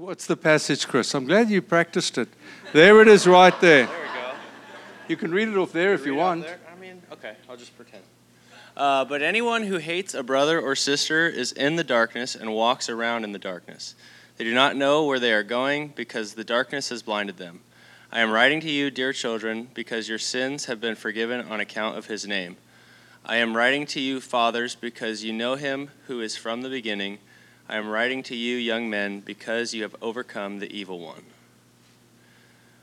What's the passage, Chris? I'm glad you practiced it. There it is, right there. There we go. You can read it off there if you want. there? I mean, okay, I'll just pretend. Uh, but anyone who hates a brother or sister is in the darkness and walks around in the darkness. They do not know where they are going because the darkness has blinded them. I am writing to you, dear children, because your sins have been forgiven on account of his name. I am writing to you, fathers, because you know him who is from the beginning. I am writing to you, young men, because you have overcome the evil one.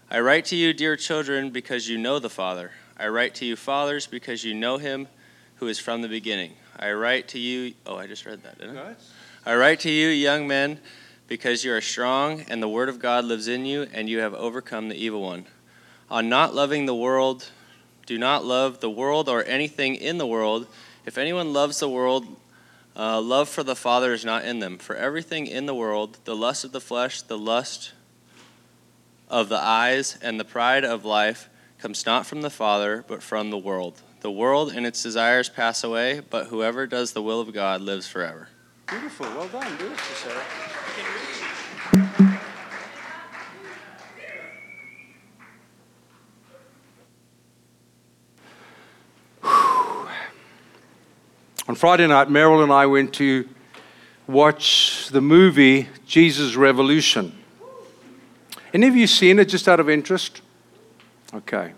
I write to you, dear children, because you know the Father. I write to you, fathers, because you know him who is from the beginning. I write to you, oh, I just read that, didn't I? I write to you, young men, because you are strong, and the word of God lives in you, and you have overcome the evil one. On not loving the world, do not love the world or anything in the world. If anyone loves the world, uh, love for the Father is not in them. For everything in the world, the lust of the flesh, the lust of the eyes, and the pride of life, comes not from the Father, but from the world. The world and its desires pass away, but whoever does the will of God lives forever. Beautiful. Well done, dude. On Friday night, Merrill and I went to watch the movie Jesus Revolution. Any of you seen it just out of interest? Okay.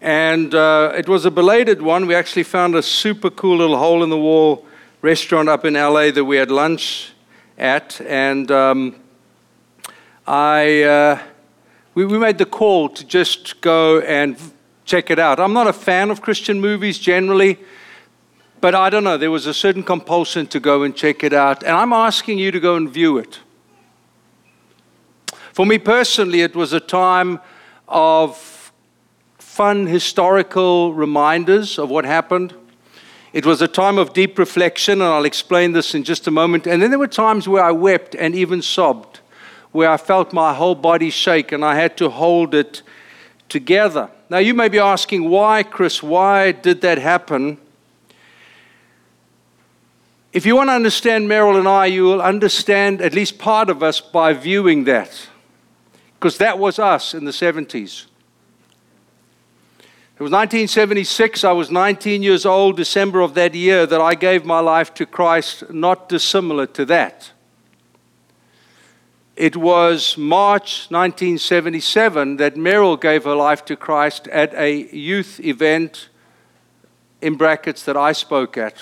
And uh, it was a belated one. We actually found a super cool little hole in the wall restaurant up in LA that we had lunch at. And um, I, uh, we, we made the call to just go and check it out. I'm not a fan of Christian movies generally, but I don't know. There was a certain compulsion to go and check it out. And I'm asking you to go and view it. For me personally, it was a time of fun historical reminders of what happened. It was a time of deep reflection, and I'll explain this in just a moment. And then there were times where I wept and even sobbed, where I felt my whole body shake and I had to hold it together. Now, you may be asking, why, Chris? Why did that happen? If you want to understand Merrill and I, you will understand at least part of us by viewing that because that was us in the 70s. It was 1976. I was 19 years old, December of that year, that I gave my life to Christ, not dissimilar to that. It was March 1977 that Merrill gave her life to Christ at a youth event, in brackets, that I spoke at.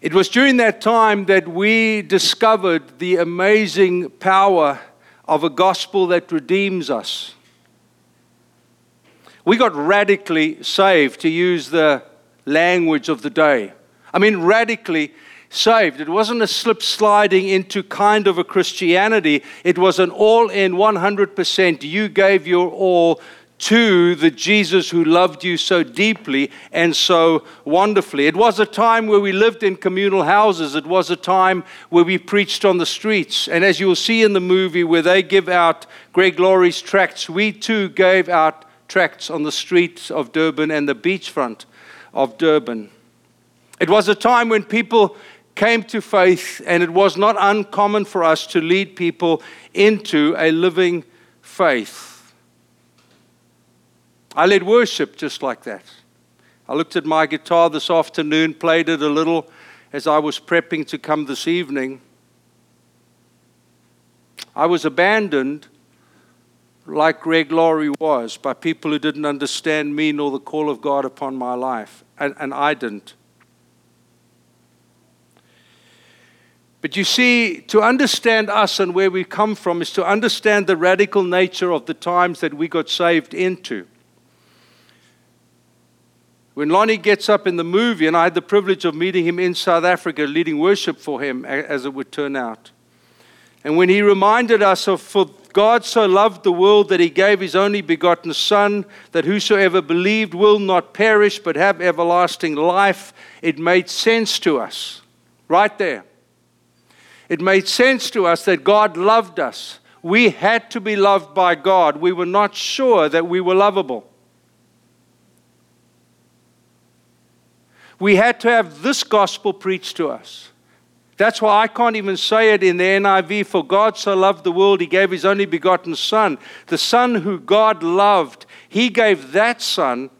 It was during that time that we discovered the amazing power of a gospel that redeems us. We got radically saved, to use the language of the day. I mean, radically saved. It wasn't a slip sliding into kind of a Christianity, it was an all in 100%. You gave your all to the Jesus who loved you so deeply and so wonderfully. It was a time where we lived in communal houses. It was a time where we preached on the streets. And as you will see in the movie where they give out Greg Laurie's tracts, we too gave out tracts on the streets of Durban and the beachfront of Durban. It was a time when people came to faith, and it was not uncommon for us to lead people into a living faith. I led worship just like that. I looked at my guitar this afternoon, played it a little as I was prepping to come this evening. I was abandoned like Greg Laurie was by people who didn't understand me nor the call of God upon my life, and, and I didn't. But you see, to understand us and where we come from is to understand the radical nature of the times that we got saved into. When Lonnie gets up in the movie, and I had the privilege of meeting him in South Africa, leading worship for him, as it would turn out. And when he reminded us of, for God so loved the world that he gave his only begotten Son, that whosoever believed will not perish but have everlasting life, it made sense to us. Right there. It made sense to us that God loved us. We had to be loved by God. We were not sure that we were lovable. We had to have this gospel preached to us. That's why I can't even say it in the NIV. For God so loved the world, he gave his only begotten Son. The Son who God loved, he gave that Son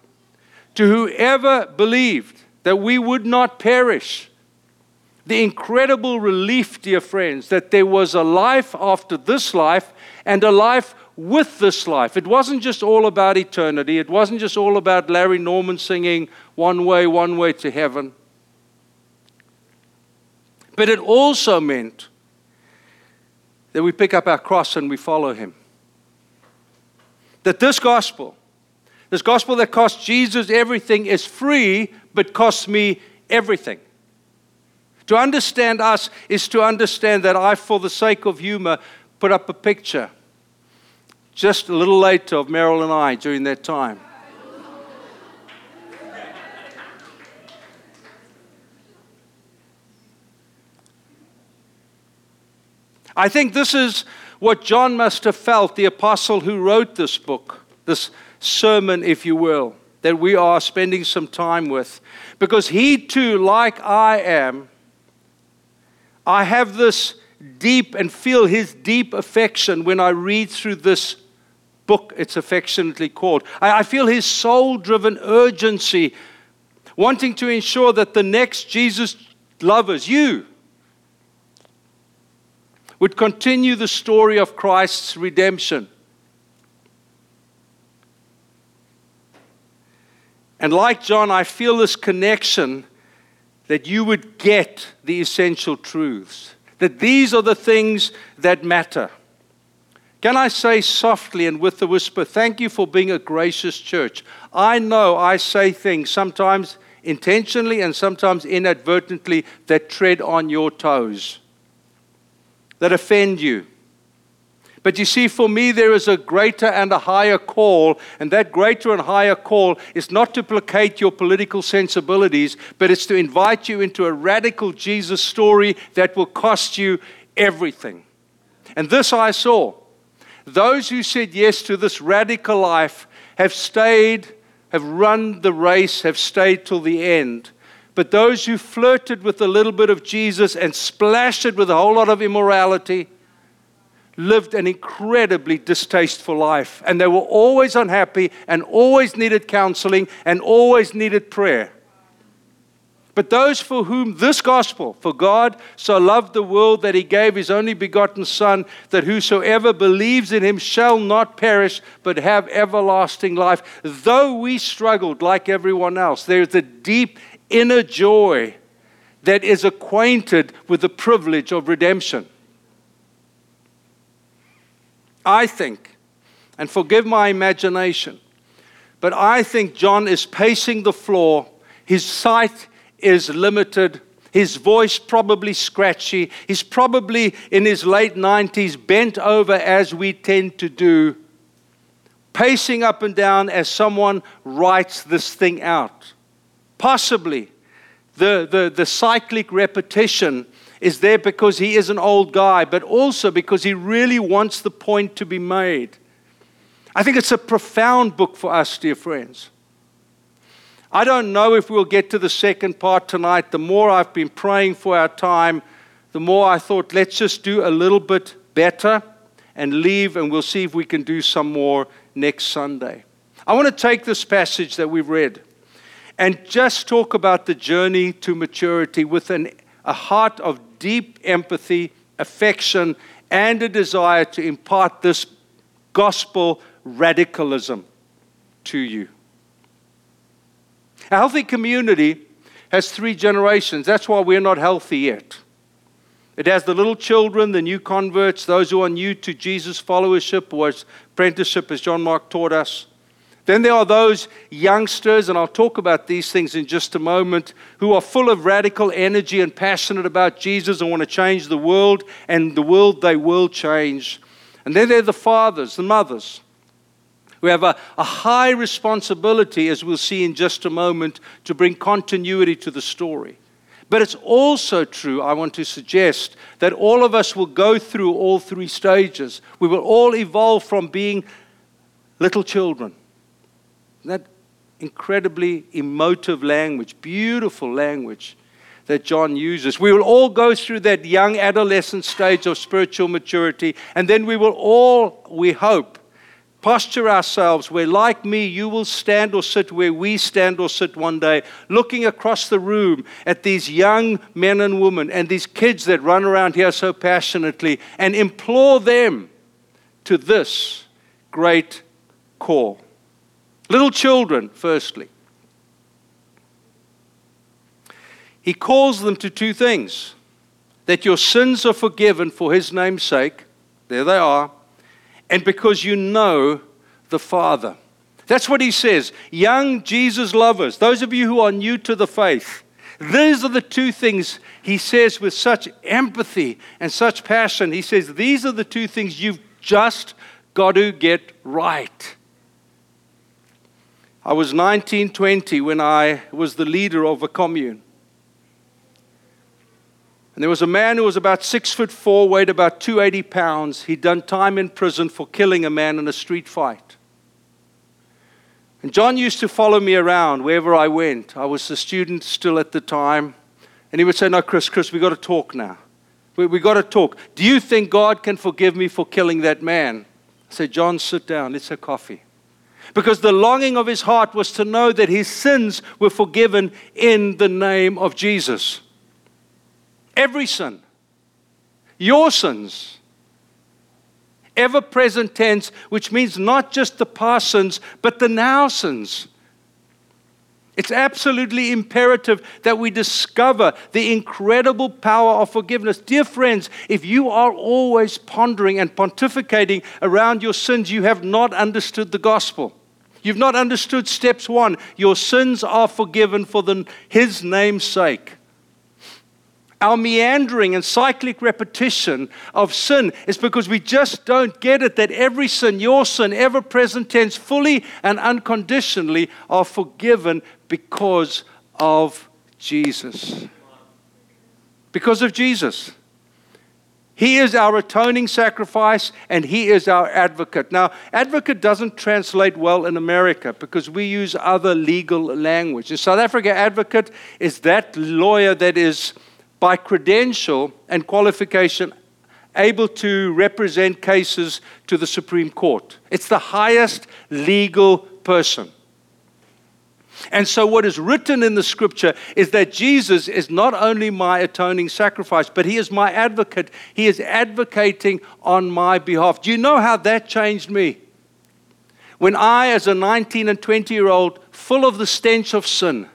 to whoever believed that we would not perish. The incredible relief, dear friends, that there was a life after this life and a life with this life. It wasn't just all about eternity, it wasn't just all about Larry Norman singing One Way, One Way to Heaven. But it also meant that we pick up our cross and we follow him. That this gospel, this gospel that costs Jesus everything, is free but costs me everything. To understand us is to understand that I, for the sake of humor, put up a picture just a little later of Meryl and I during that time. I think this is what John must have felt, the apostle who wrote this book, this sermon, if you will, that we are spending some time with. Because he too, like I am, I have this deep and feel his deep affection when I read through this book, it's affectionately called. I, I feel his soul driven urgency, wanting to ensure that the next Jesus lovers, you, would continue the story of Christ's redemption. And like John, I feel this connection that you would get the essential truths, that these are the things that matter. Can I say softly and with a whisper, thank you for being a gracious church? I know I say things sometimes intentionally and sometimes inadvertently that tread on your toes that offend you. But you see, for me, there is a greater and a higher call, and that greater and higher call is not to placate your political sensibilities, but it's to invite you into a radical Jesus story that will cost you everything. And this I saw. Those who said yes to this radical life have stayed, have run the race, have stayed till the end. But those who flirted with a little bit of Jesus and splashed it with a whole lot of immorality lived an incredibly distasteful life. And they were always unhappy and always needed counseling and always needed prayer. But those for whom this gospel, for God so loved the world that he gave his only begotten Son, that whosoever believes in him shall not perish, but have everlasting life. Though we struggled like everyone else, there is a deep inner joy that is acquainted with the privilege of redemption. I think, and forgive my imagination, but I think John is pacing the floor. His sight is limited. His voice probably scratchy. He's probably in his late 90s, bent over as we tend to do, pacing up and down as someone writes this thing out. Possibly the, the, the cyclic repetition is there because he is an old guy, but also because he really wants the point to be made. I think it's a profound book for us, dear friends. I don't know if we'll get to the second part tonight. The more I've been praying for our time, the more I thought, let's just do a little bit better and leave, and we'll see if we can do some more next Sunday. I want to take this passage that we've read and just talk about the journey to maturity with an, a heart of deep empathy, affection, and a desire to impart this gospel radicalism to you. A healthy community has three generations. That's why we're not healthy yet. It has the little children, the new converts, those who are new to Jesus' followership or apprenticeship, as John Mark taught us. Then there are those youngsters, and I'll talk about these things in just a moment, who are full of radical energy and passionate about Jesus and want to change the world, and the world they will change. And then there are the fathers, the mothers, who have a, a high responsibility, as we'll see in just a moment, to bring continuity to the story. But it's also true, I want to suggest, that all of us will go through all three stages. We will all evolve from being little children that incredibly emotive language, beautiful language that John uses. We will all go through that young adolescent stage of spiritual maturity, and then we will all, we hope, posture ourselves where, like me, you will stand or sit where we stand or sit one day, looking across the room at these young men and women and these kids that run around here so passionately and implore them to this great call. Little children, firstly. He calls them to two things that your sins are forgiven for his name's sake. There they are. And because you know the Father. That's what he says. Young Jesus lovers, those of you who are new to the faith, these are the two things he says with such empathy and such passion. He says, These are the two things you've just got to get right. I was 19, 20 when I was the leader of a commune. And there was a man who was about six foot four, weighed about 280 pounds. He'd done time in prison for killing a man in a street fight. And John used to follow me around wherever I went. I was a student still at the time. And he would say, No, Chris, Chris, we've got to talk now. We've we got to talk. Do you think God can forgive me for killing that man? I said, John, sit down. Let's have coffee. Because the longing of his heart was to know that his sins were forgiven in the name of Jesus. Every sin. Your sins. Ever present tense, which means not just the past sins, but the now sins. It's absolutely imperative that we discover the incredible power of forgiveness. Dear friends, if you are always pondering and pontificating around your sins, you have not understood the gospel. You've not understood steps one. Your sins are forgiven for the, His name's sake. Our meandering and cyclic repetition of sin is because we just don't get it that every sin, your sin, ever present tense, fully and unconditionally, are forgiven because of Jesus. Because of Jesus. He is our atoning sacrifice and He is our advocate. Now, advocate doesn't translate well in America because we use other legal language. In South Africa, advocate is that lawyer that is by credential and qualification able to represent cases to the Supreme Court. It's the highest legal person. And so, what is written in the scripture is that Jesus is not only my atoning sacrifice, but he is my advocate. He is advocating on my behalf. Do you know how that changed me? When I, as a 19 and 20 year old, full of the stench of sin,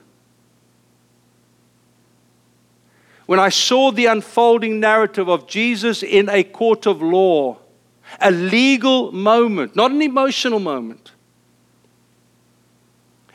when I saw the unfolding narrative of Jesus in a court of law, a legal moment, not an emotional moment,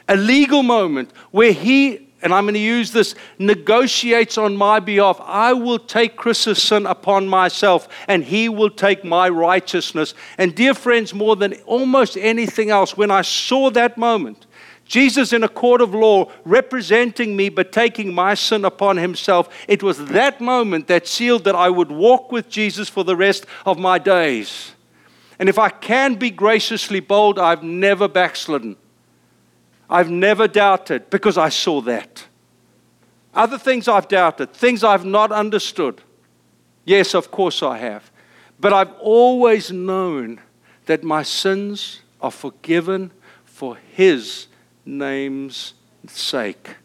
a legal moment where he, and I'm going to use this, negotiates on my behalf. I will take Chris's sin upon myself, and he will take my righteousness. And, dear friends, more than almost anything else, when I saw that moment, Jesus in a court of law representing me but taking my sin upon himself. It was that moment that sealed that I would walk with Jesus for the rest of my days. And if I can be graciously bold, I've never backslidden. I've never doubted because I saw that. Other things I've doubted, things I've not understood. Yes, of course I have. But I've always known that my sins are forgiven for His name's sake.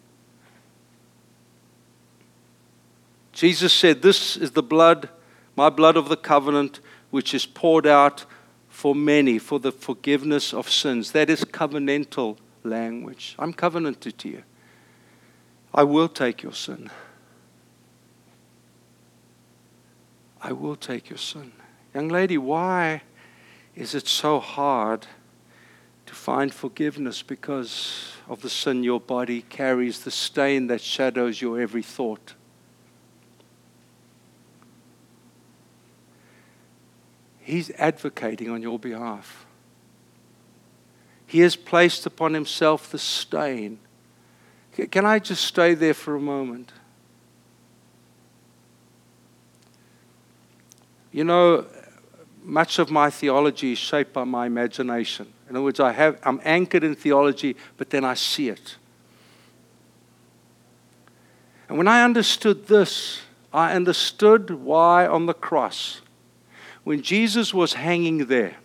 Jesus said, This is the blood, my blood of the covenant, which is poured out for many for the forgiveness of sins. That is covenantal language. I'm covenanted to you. I will take your sin. I will take your sin. Young lady, why is it so hard? Find forgiveness because of the sin your body carries, the stain that shadows your every thought. He's advocating on your behalf. He has placed upon himself the stain. Can I just stay there for a moment? You know, much of my theology is shaped by my imagination. In other words, I have, I'm anchored in theology, but then I see it. And when I understood this, I understood why on the cross, when Jesus was hanging there,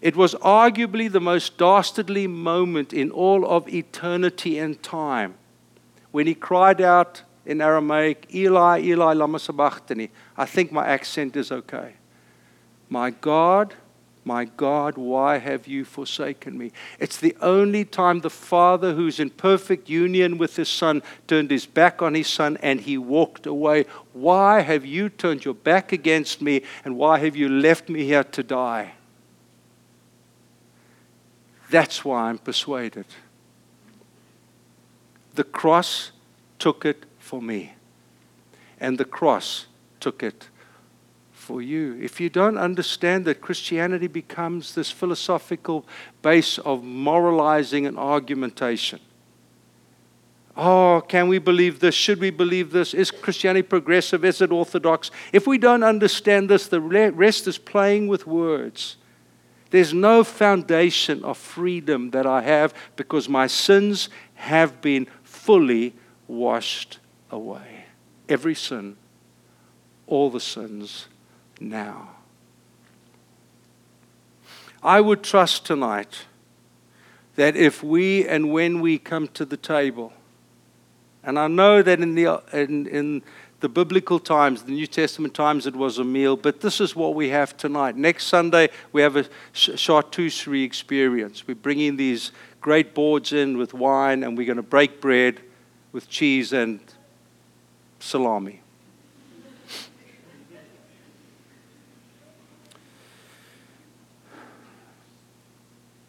it was arguably the most dastardly moment in all of eternity and time when he cried out in Aramaic, Eli, Eli, lama sabachthani. I think my accent is okay. My God, my God, why have you forsaken me? It's the only time the Father, who's in perfect union with his Son, turned his back on his Son and he walked away. Why have you turned your back against me and why have you left me here to die? That's why I'm persuaded. The cross took it for me, and the cross took it for you. If you don't understand that Christianity becomes this philosophical base of moralizing and argumentation. Oh, can we believe this? Should we believe this? Is Christianity progressive? Is it orthodox? If we don't understand this, the rest is playing with words. There's no foundation of freedom that I have because my sins have been fully washed away. Every sin, all the sins now. I would trust tonight that if we and when we come to the table, and I know that in the, in, in the biblical times, the New Testament times, it was a meal, but this is what we have tonight. Next Sunday, we have a charcuterie experience. We're bringing these great boards in with wine, and we're going to break bread with cheese and salami.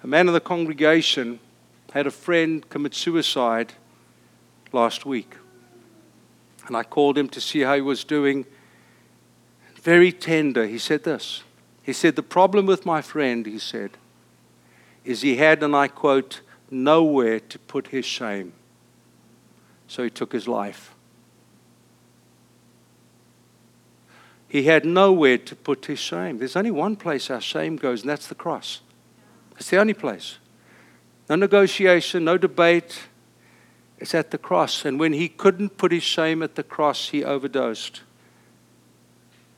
A man of the congregation had a friend commit suicide last week. And I called him to see how he was doing. Very tender, he said this. He said, The problem with my friend, he said, is he had, and I quote, nowhere to put his shame. So he took his life. He had nowhere to put his shame. There's only one place our shame goes, and that's the cross. It's the only place. No negotiation, no debate. It's at the cross. And when he couldn't put his shame at the cross, he overdosed.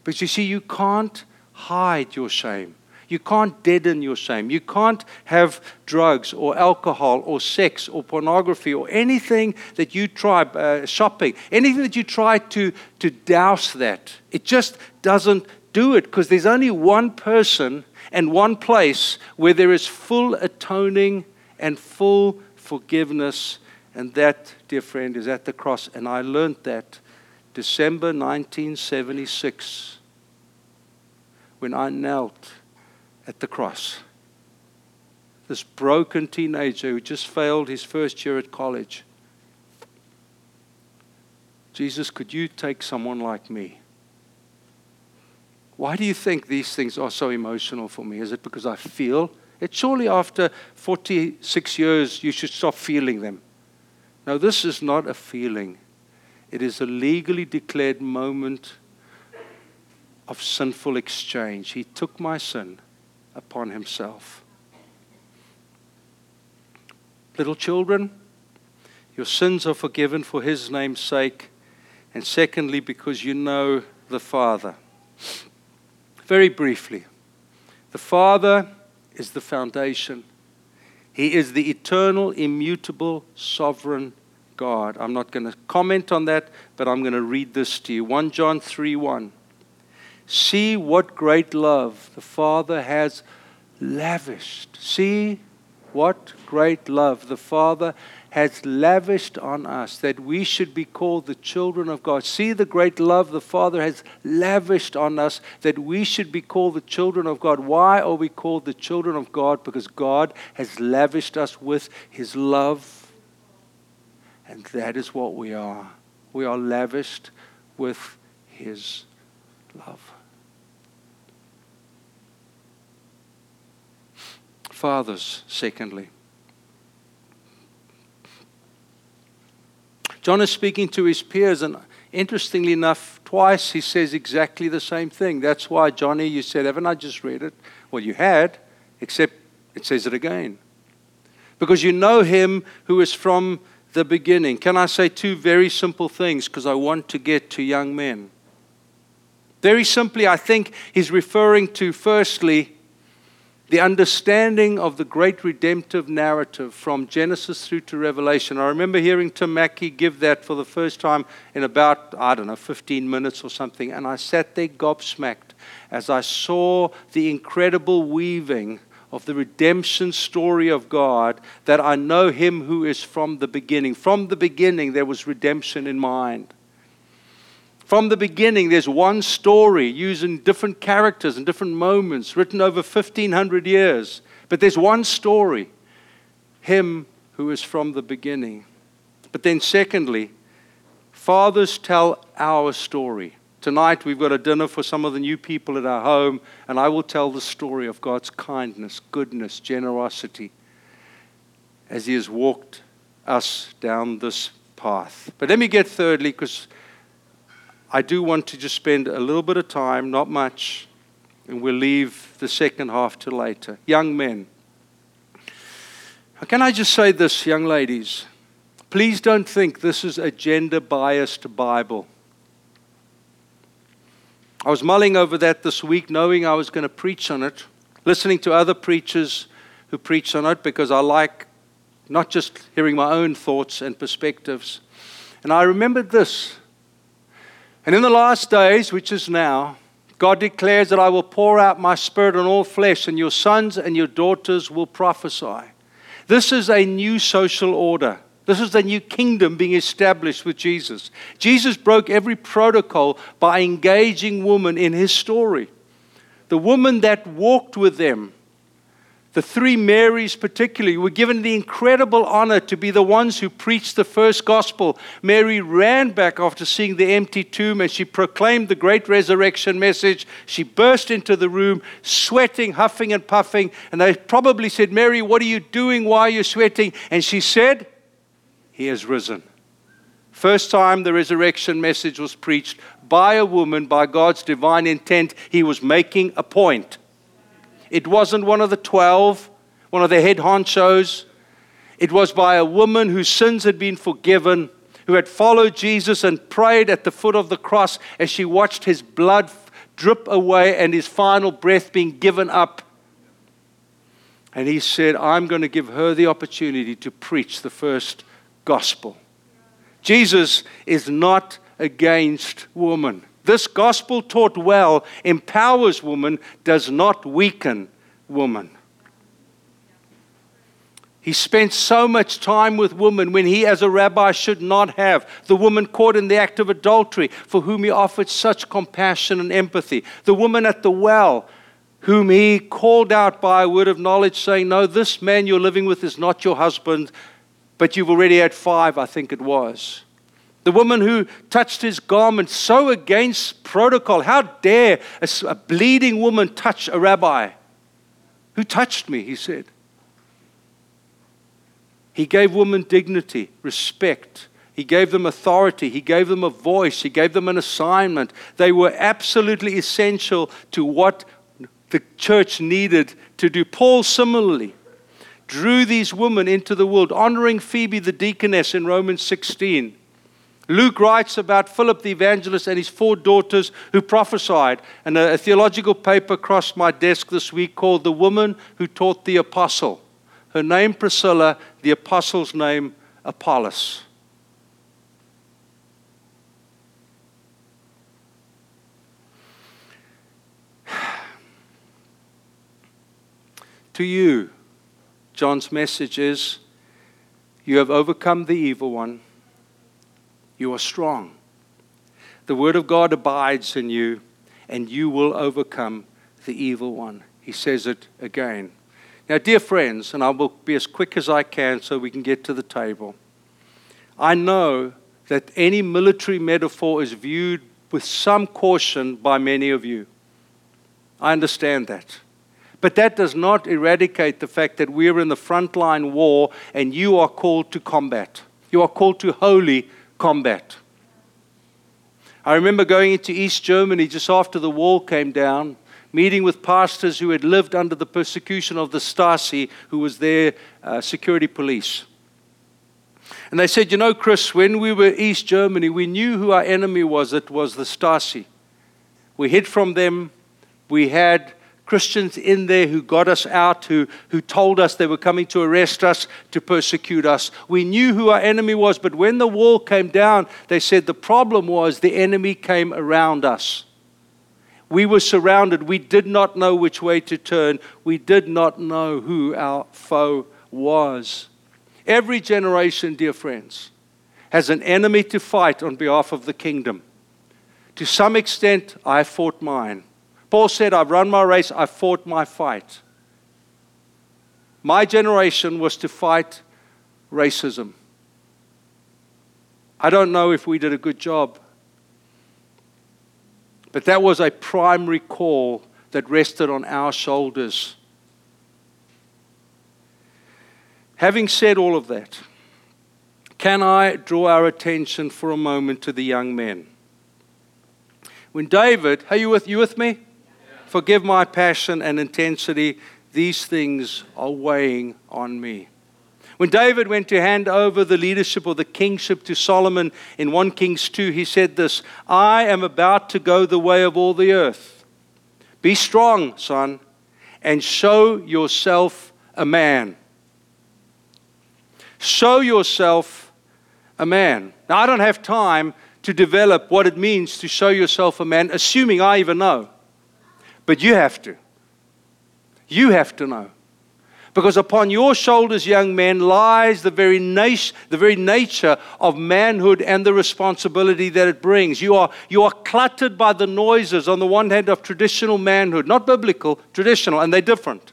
But you see, you can't hide your shame. You can't deaden your shame. You can't have drugs or alcohol or sex or pornography or anything that you try, uh, shopping, anything that you try to, to douse that. It just doesn't do it because there's only one person and one place where there is full atoning and full forgiveness. And that, dear friend, is at the cross. And I learned that December 1976 when I knelt at the cross. This broken teenager who just failed his first year at college. Jesus, could you take someone like me? Why do you think these things are so emotional for me? Is it because I feel? it? surely after 46 years you should stop feeling them. No, this is not a feeling. It is a legally declared moment of sinful exchange. He took my sin upon himself. Little children, your sins are forgiven for his name's sake, and secondly, because you know the Father. Very briefly, the Father is the foundation. He is the eternal, immutable, sovereign God. I'm not going to comment on that, but I'm going to read this to you. 1 John 3 1. See what great love the Father has lavished. See what great love the Father has lavished on us that we should be called the children of God. See the great love the Father has lavished on us that we should be called the children of God. Why are we called the children of God? Because God has lavished us with His love. And that is what we are. We are lavished with His love. Fathers, secondly. John is speaking to his peers, and interestingly enough, twice he says exactly the same thing. That's why, Johnny, you said, Haven't I just read it? Well, you had, except it says it again. Because you know him who is from the beginning. Can I say two very simple things because I want to get to young men? Very simply, I think he's referring to, firstly, the understanding of the great redemptive narrative from Genesis through to Revelation. I remember hearing Tim Mackie give that for the first time in about, I don't know, 15 minutes or something, and I sat there gobsmacked as I saw the incredible weaving of the redemption story of God that I know Him who is from the beginning. From the beginning, there was redemption in mind. From the beginning, there's one story using different characters and different moments, written over 1,500 years. But there's one story Him who is from the beginning. But then, secondly, fathers tell our story. Tonight, we've got a dinner for some of the new people at our home, and I will tell the story of God's kindness, goodness, generosity as He has walked us down this path. But let me get thirdly, because I do want to just spend a little bit of time, not much, and we'll leave the second half to later. Young men. Can I just say this, young ladies? Please don't think this is a gender biased Bible. I was mulling over that this week, knowing I was going to preach on it, listening to other preachers who preach on it because I like not just hearing my own thoughts and perspectives. And I remembered this and in the last days, which is now, God declares that I will pour out my spirit on all flesh, and your sons and your daughters will prophesy. This is a new social order. This is the new kingdom being established with Jesus. Jesus broke every protocol by engaging woman in his story. The woman that walked with them the three Marys, particularly, were given the incredible honor to be the ones who preached the first gospel. Mary ran back after seeing the empty tomb and she proclaimed the great resurrection message. She burst into the room, sweating, huffing, and puffing. And they probably said, Mary, what are you doing? Why are you sweating? And she said, He has risen. First time the resurrection message was preached by a woman, by God's divine intent, he was making a point. It wasn't one of the 12, one of the head honchos. It was by a woman whose sins had been forgiven, who had followed Jesus and prayed at the foot of the cross as she watched his blood drip away and his final breath being given up. And he said, I'm going to give her the opportunity to preach the first gospel. Jesus is not against woman. This gospel taught well empowers woman, does not weaken woman. He spent so much time with women when he, as a rabbi, should not have. The woman caught in the act of adultery, for whom he offered such compassion and empathy. The woman at the well, whom he called out by a word of knowledge, saying, No, this man you're living with is not your husband, but you've already had five, I think it was. The woman who touched his garment, so against protocol. How dare a, bleeding woman touch a rabbi? Who touched me? He said. He gave women dignity, respect. He gave them authority. He gave them a voice. He gave them an assignment. They were absolutely essential to what the church needed to do. Paul, similarly, drew these women into the world, honoring Phoebe the deaconess in Romans 16. Luke writes about Philip the evangelist and his four daughters who prophesied. And a, a, theological paper crossed my desk this week called The Woman Who Taught the Apostle. Her name Priscilla, the apostle's name Apollos. to you, John's message is you have overcome the evil one you are strong. The word of God abides in you, and you will overcome the evil one. He says it again. Now, dear friends, and I will be as quick as I can so we can get to the table. I know that any military metaphor is viewed with some caution by many of you. I understand that. But that does not eradicate the fact that we're in the frontline war and you are called to combat. You are called to holy combat. I remember going into East Germany just after the wall came down, meeting with pastors who had lived under the persecution of the Stasi, who was their uh, security police. And they said, You know, Chris, when we were East Germany, we knew who our enemy was. It was the Stasi. We hid from them. We had Christians in there who got us out, who, who told us they were coming to arrest us, to persecute us. We knew who our enemy was, but when the wall came down, they said the problem was the enemy came around us. We were surrounded. We did not know which way to turn. We did not know who our foe was. Every generation, dear friends, has an enemy to fight on behalf of the kingdom. To some extent, I fought mine. Paul said, I've run my race, I've fought my fight. My generation was to fight racism. I don't know if we did a good job, but that was a primary call that rested on our shoulders. Having said all of that, can I draw our attention for a moment to the young men? When David, are you with, you with me? Forgive my passion and intensity. These things are weighing on me. When David went to hand over the leadership or the kingship to Solomon in 1 Kings 2, he said this I am about to go the way of all the earth. Be strong, son, and show yourself a man. Show yourself a man. Now, I don't have time to develop what it means to show yourself a man, assuming I even know. But you have to. You have to know. Because upon your shoulders, young man, lies the very, nat- the very nature of manhood and the responsibility that it brings. You are, you are cluttered by the noises, on the one hand, of traditional manhood, not biblical, traditional, and they're different.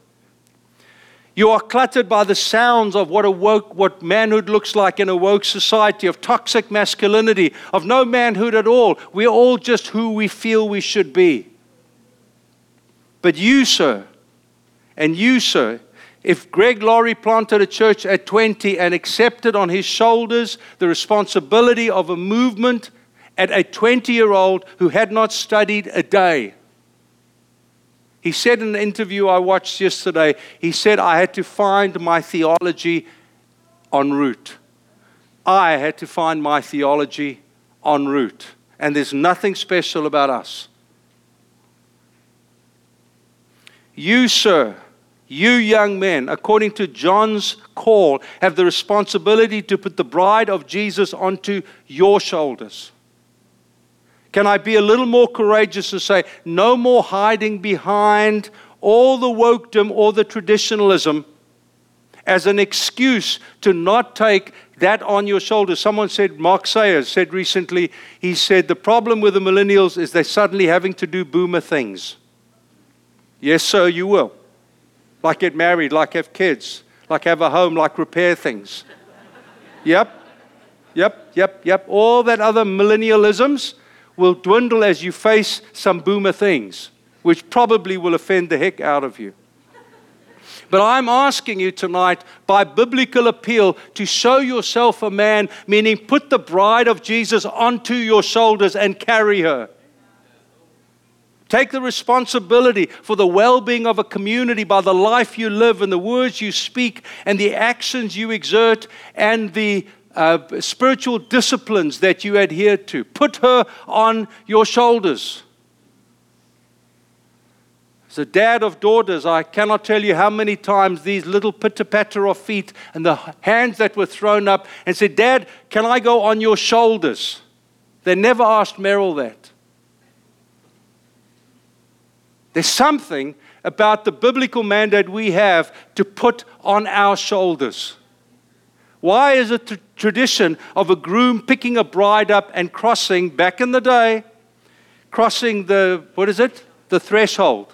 You are cluttered by the sounds of what, a woke, what manhood looks like in a woke society, of toxic masculinity, of no manhood at all. We're all just who we feel we should be. But you, sir, and you, sir, if Greg Laurie planted a church at 20 and accepted on his shoulders the responsibility of a movement at a 20 year old who had not studied a day, he said in an interview I watched yesterday, he said, I had to find my theology en route. I had to find my theology en route. And there's nothing special about us. You, sir, you young men, according to John's call, have the responsibility to put the bride of Jesus onto your shoulders. Can I be a little more courageous and say, no more hiding behind all the wokedom or the traditionalism as an excuse to not take that on your shoulders? Someone said, Mark Sayers said recently, he said, the problem with the millennials is they're suddenly having to do boomer things. Yes, sir, you will. Like get married, like have kids, like have a home, like repair things. Yep, yep, yep, yep. All that other millennialisms will dwindle as you face some boomer things, which probably will offend the heck out of you. But I'm asking you tonight, by biblical appeal, to show yourself a man, meaning put the bride of Jesus onto your shoulders and carry her. Take the responsibility for the well being of a community by the life you live and the words you speak and the actions you exert and the uh, spiritual disciplines that you adhere to. Put her on your shoulders. As a dad of daughters, I cannot tell you how many times these little pitter patter of feet and the hands that were thrown up and said, Dad, can I go on your shoulders? They never asked Merrill that. There's something about the biblical mandate we have to put on our shoulders. Why is it the tradition of a groom picking a bride up and crossing, back in the day, crossing the, what is it? The threshold.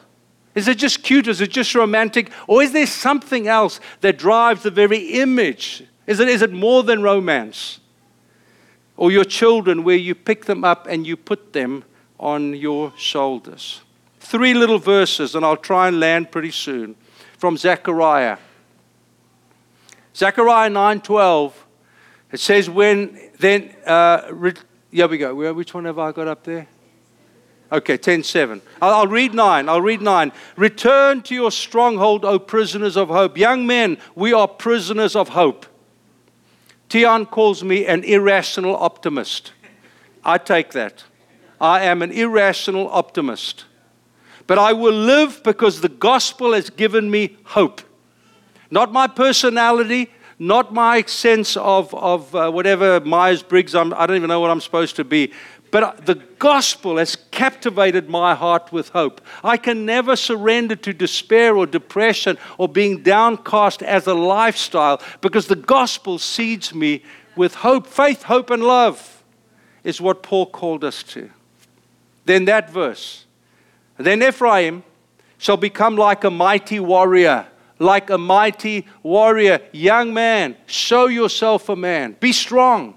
Is it just cute? Is it just romantic? Or is there something else that drives the very image? Is it, is it more than romance? Or your children, where you pick them up and you put them on your shoulders? Three little verses, and I'll try and land pretty soon, from Zechariah. Zechariah 9:12. It says, "When then." Uh, re- here we go. Which one have I got up there? Okay, 10:7. I'll, I'll read nine. I'll read nine. Return to your stronghold, O prisoners of hope. Young men, we are prisoners of hope. Tian calls me an irrational optimist. I take that. I am an irrational optimist. But I will live because the gospel has given me hope. Not my personality, not my sense of, of uh, whatever Myers Briggs, I don't even know what I'm supposed to be. But the gospel has captivated my heart with hope. I can never surrender to despair or depression or being downcast as a lifestyle because the gospel seeds me with hope. Faith, hope, and love is what Paul called us to. Then that verse. Then Ephraim shall become like a mighty warrior like a mighty warrior. Young man, show yourself a man. Be strong.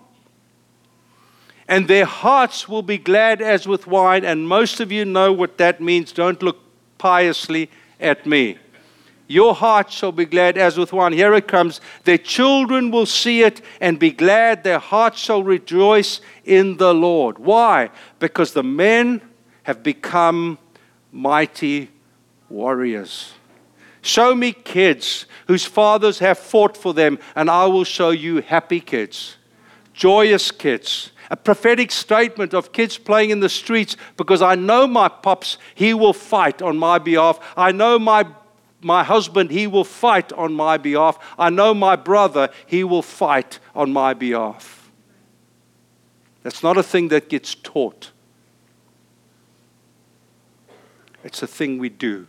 And their hearts will be glad as with wine. And most of you know what that means. Don't look piously at me. Your heart shall be glad as with wine. Here it comes. Their children will see it and be glad. Their hearts shall rejoice in the Lord. Why? Because the men have become mighty warriors. Show me kids whose fathers have fought for them, and I will show you happy kids, joyous kids. A prophetic statement of kids playing in the streets because I know my pops, he will fight on my behalf. I know my my husband, he will fight on my behalf. I know my brother, he will fight on my behalf. That's not a thing that gets taught, it's a thing we do.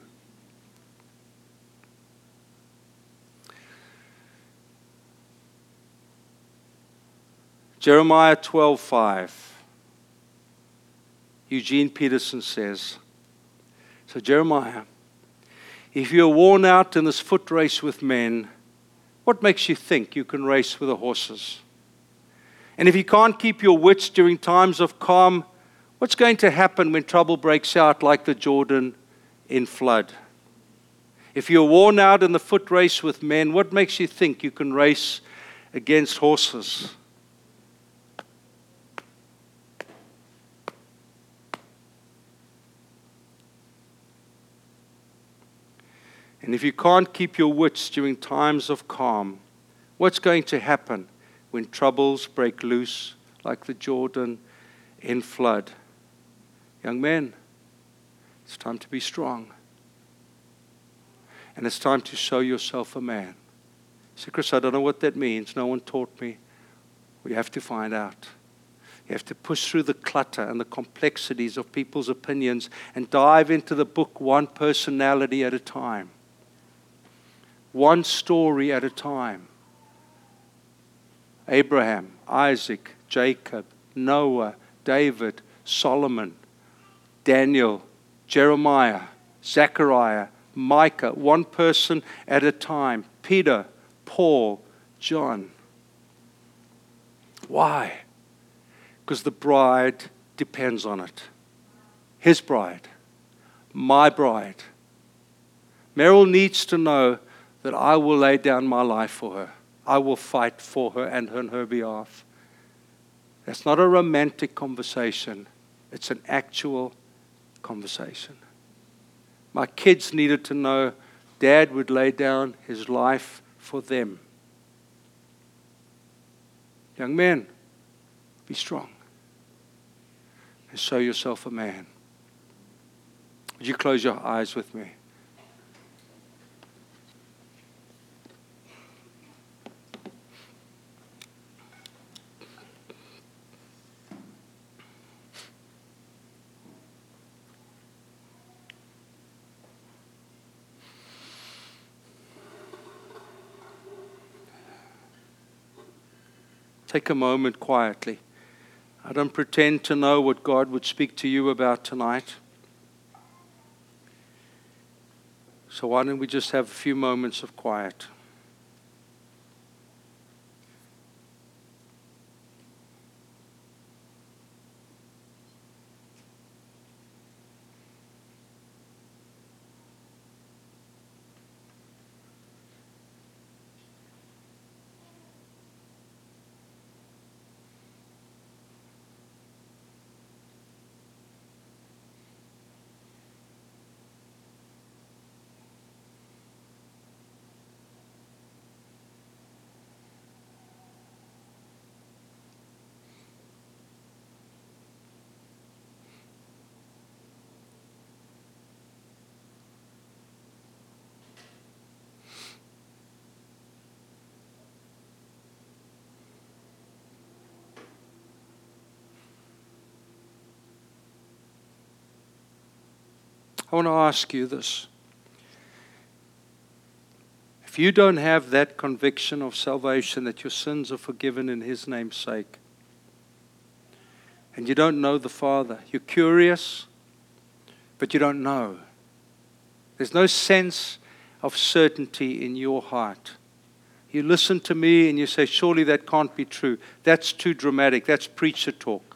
Jeremiah 12:5. Eugene Peterson says, so Jeremiah, if you're worn out in this foot race with men, what makes you think you can race with the horses? And if you can't keep your wits during times of calm, what's going to happen when trouble breaks out like the Jordan in flood? If you're worn out in the foot race with men, what makes you think you can race against horses? And if you can't keep your wits during times of calm, what's going to happen when troubles break loose like the Jordan in flood? Young men, it's time to be strong. And it's time to show yourself a man. Say, Chris, I don't know what that means. No one taught me. We have to find out. You have to push through the clutter and the complexities of people's opinions and dive into the book one personality at a time one story at a time. Abraham, Isaac, Jacob, Noah, David, Solomon, Daniel, Jeremiah, Zechariah, Micah, one person at a time. Peter, Paul, John. Why? Because the bride depends on it. His bride, my bride. Meryl needs to know that I will lay down my life for her. I will fight for her and on her behalf. That's not a romantic conversation, it's an actual conversation. My kids needed to know dad would lay down his life for them. Young men, be strong and show yourself a man. Would you close your eyes with me? Take a moment quietly. I don't pretend to know what God would speak to you about tonight. So, why don't we just have a few moments of quiet? I want to ask you this. If you don't have that conviction of salvation that your sins are forgiven in His name's sake, and you don't know the Father, you're curious, but you don't know. There's no sense of certainty in your heart. You listen to me and you say, Surely that can't be true. That's too dramatic. That's preacher talk.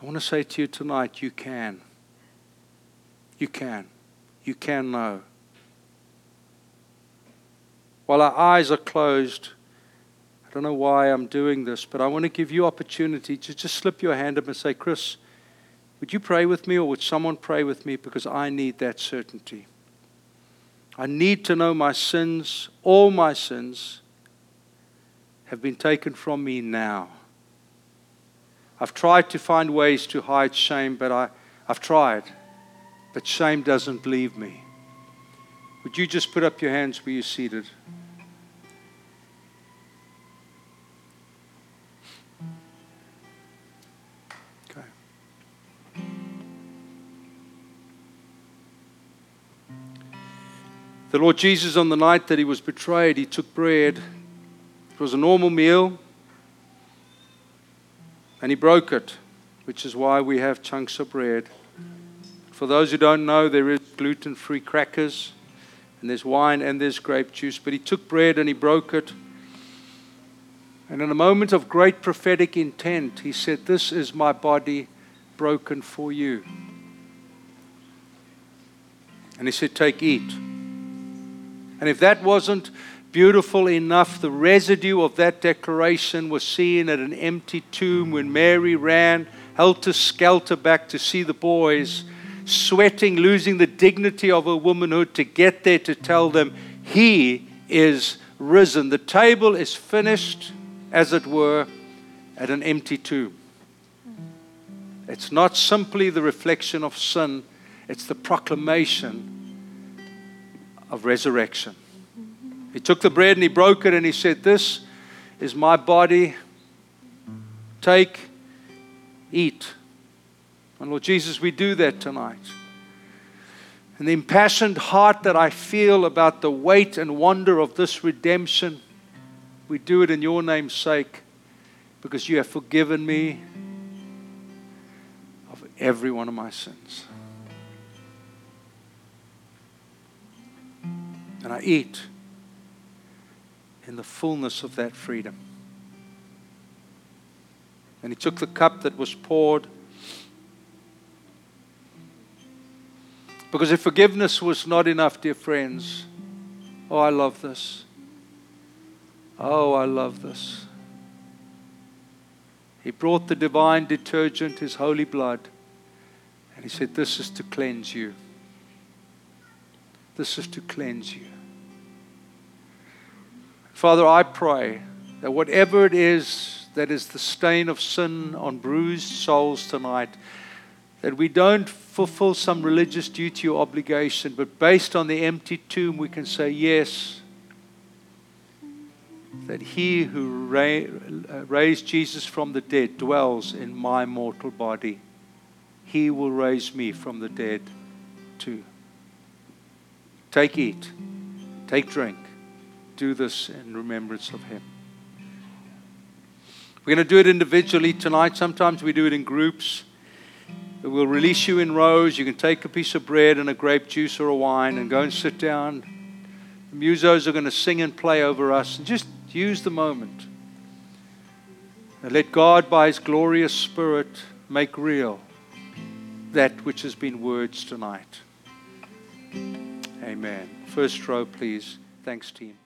I want to say to you tonight, you can. You can. You can know. While our eyes are closed, I don't know why I'm doing this, but I want to give you opportunity to just slip your hand up and say, Chris, would you pray with me or would someone pray with me because I need that certainty? I need to know my sins, all my sins, have been taken from me now. I've tried to find ways to hide shame, but I, I've tried. But shame doesn't leave me. Would you just put up your hands where you're seated? Okay. The Lord Jesus, on the night that he was betrayed, he took bread. It was a normal meal. And he broke it, which is why we have chunks of bread. For those who don't know, there is gluten free crackers, and there's wine, and there's grape juice. But he took bread and he broke it. And in a moment of great prophetic intent, he said, This is my body broken for you. And he said, Take, eat. And if that wasn't beautiful enough, the residue of that declaration was seen at an empty tomb when Mary ran helter skelter back to see the boys, sweating, losing the dignity of her womanhood to get there to tell them, He is risen. The table is finished, as it were, at an empty tomb. It's not simply the reflection of sin, it's the proclamation of resurrection. He took the bread and he broke it and he said, This is my body. Take, eat. And Lord Jesus, we do that tonight. And the impassioned heart that I feel about the weight and wonder of this redemption, we do it in your name's sake because you have forgiven me of every one of my sins. And I eat in the fullness of that freedom. And he took the cup that was poured. Because if forgiveness was not enough, dear friends, oh, I love this. Oh, I love this. He brought the divine detergent, his holy blood, and he said, This is to cleanse you. This is to cleanse you. Father, I pray that whatever it is that is the stain of sin on bruised souls tonight, that we don't fulfill some religious duty or obligation, but based on the empty tomb, we can say, Yes, that he who ra- raised Jesus from the dead dwells in my mortal body. He will raise me from the dead too. Take, eat, take, drink do this in remembrance of Him. We're going to do it individually tonight. Sometimes we do it in groups. We'll release you in rows. You can take a piece of bread and a grape juice or a wine and go and sit down. The musos are going to sing and play over us. And just use the moment. And let God, by His glorious Spirit, make real that which has been words tonight. Amen. First row, please. Thanks, team.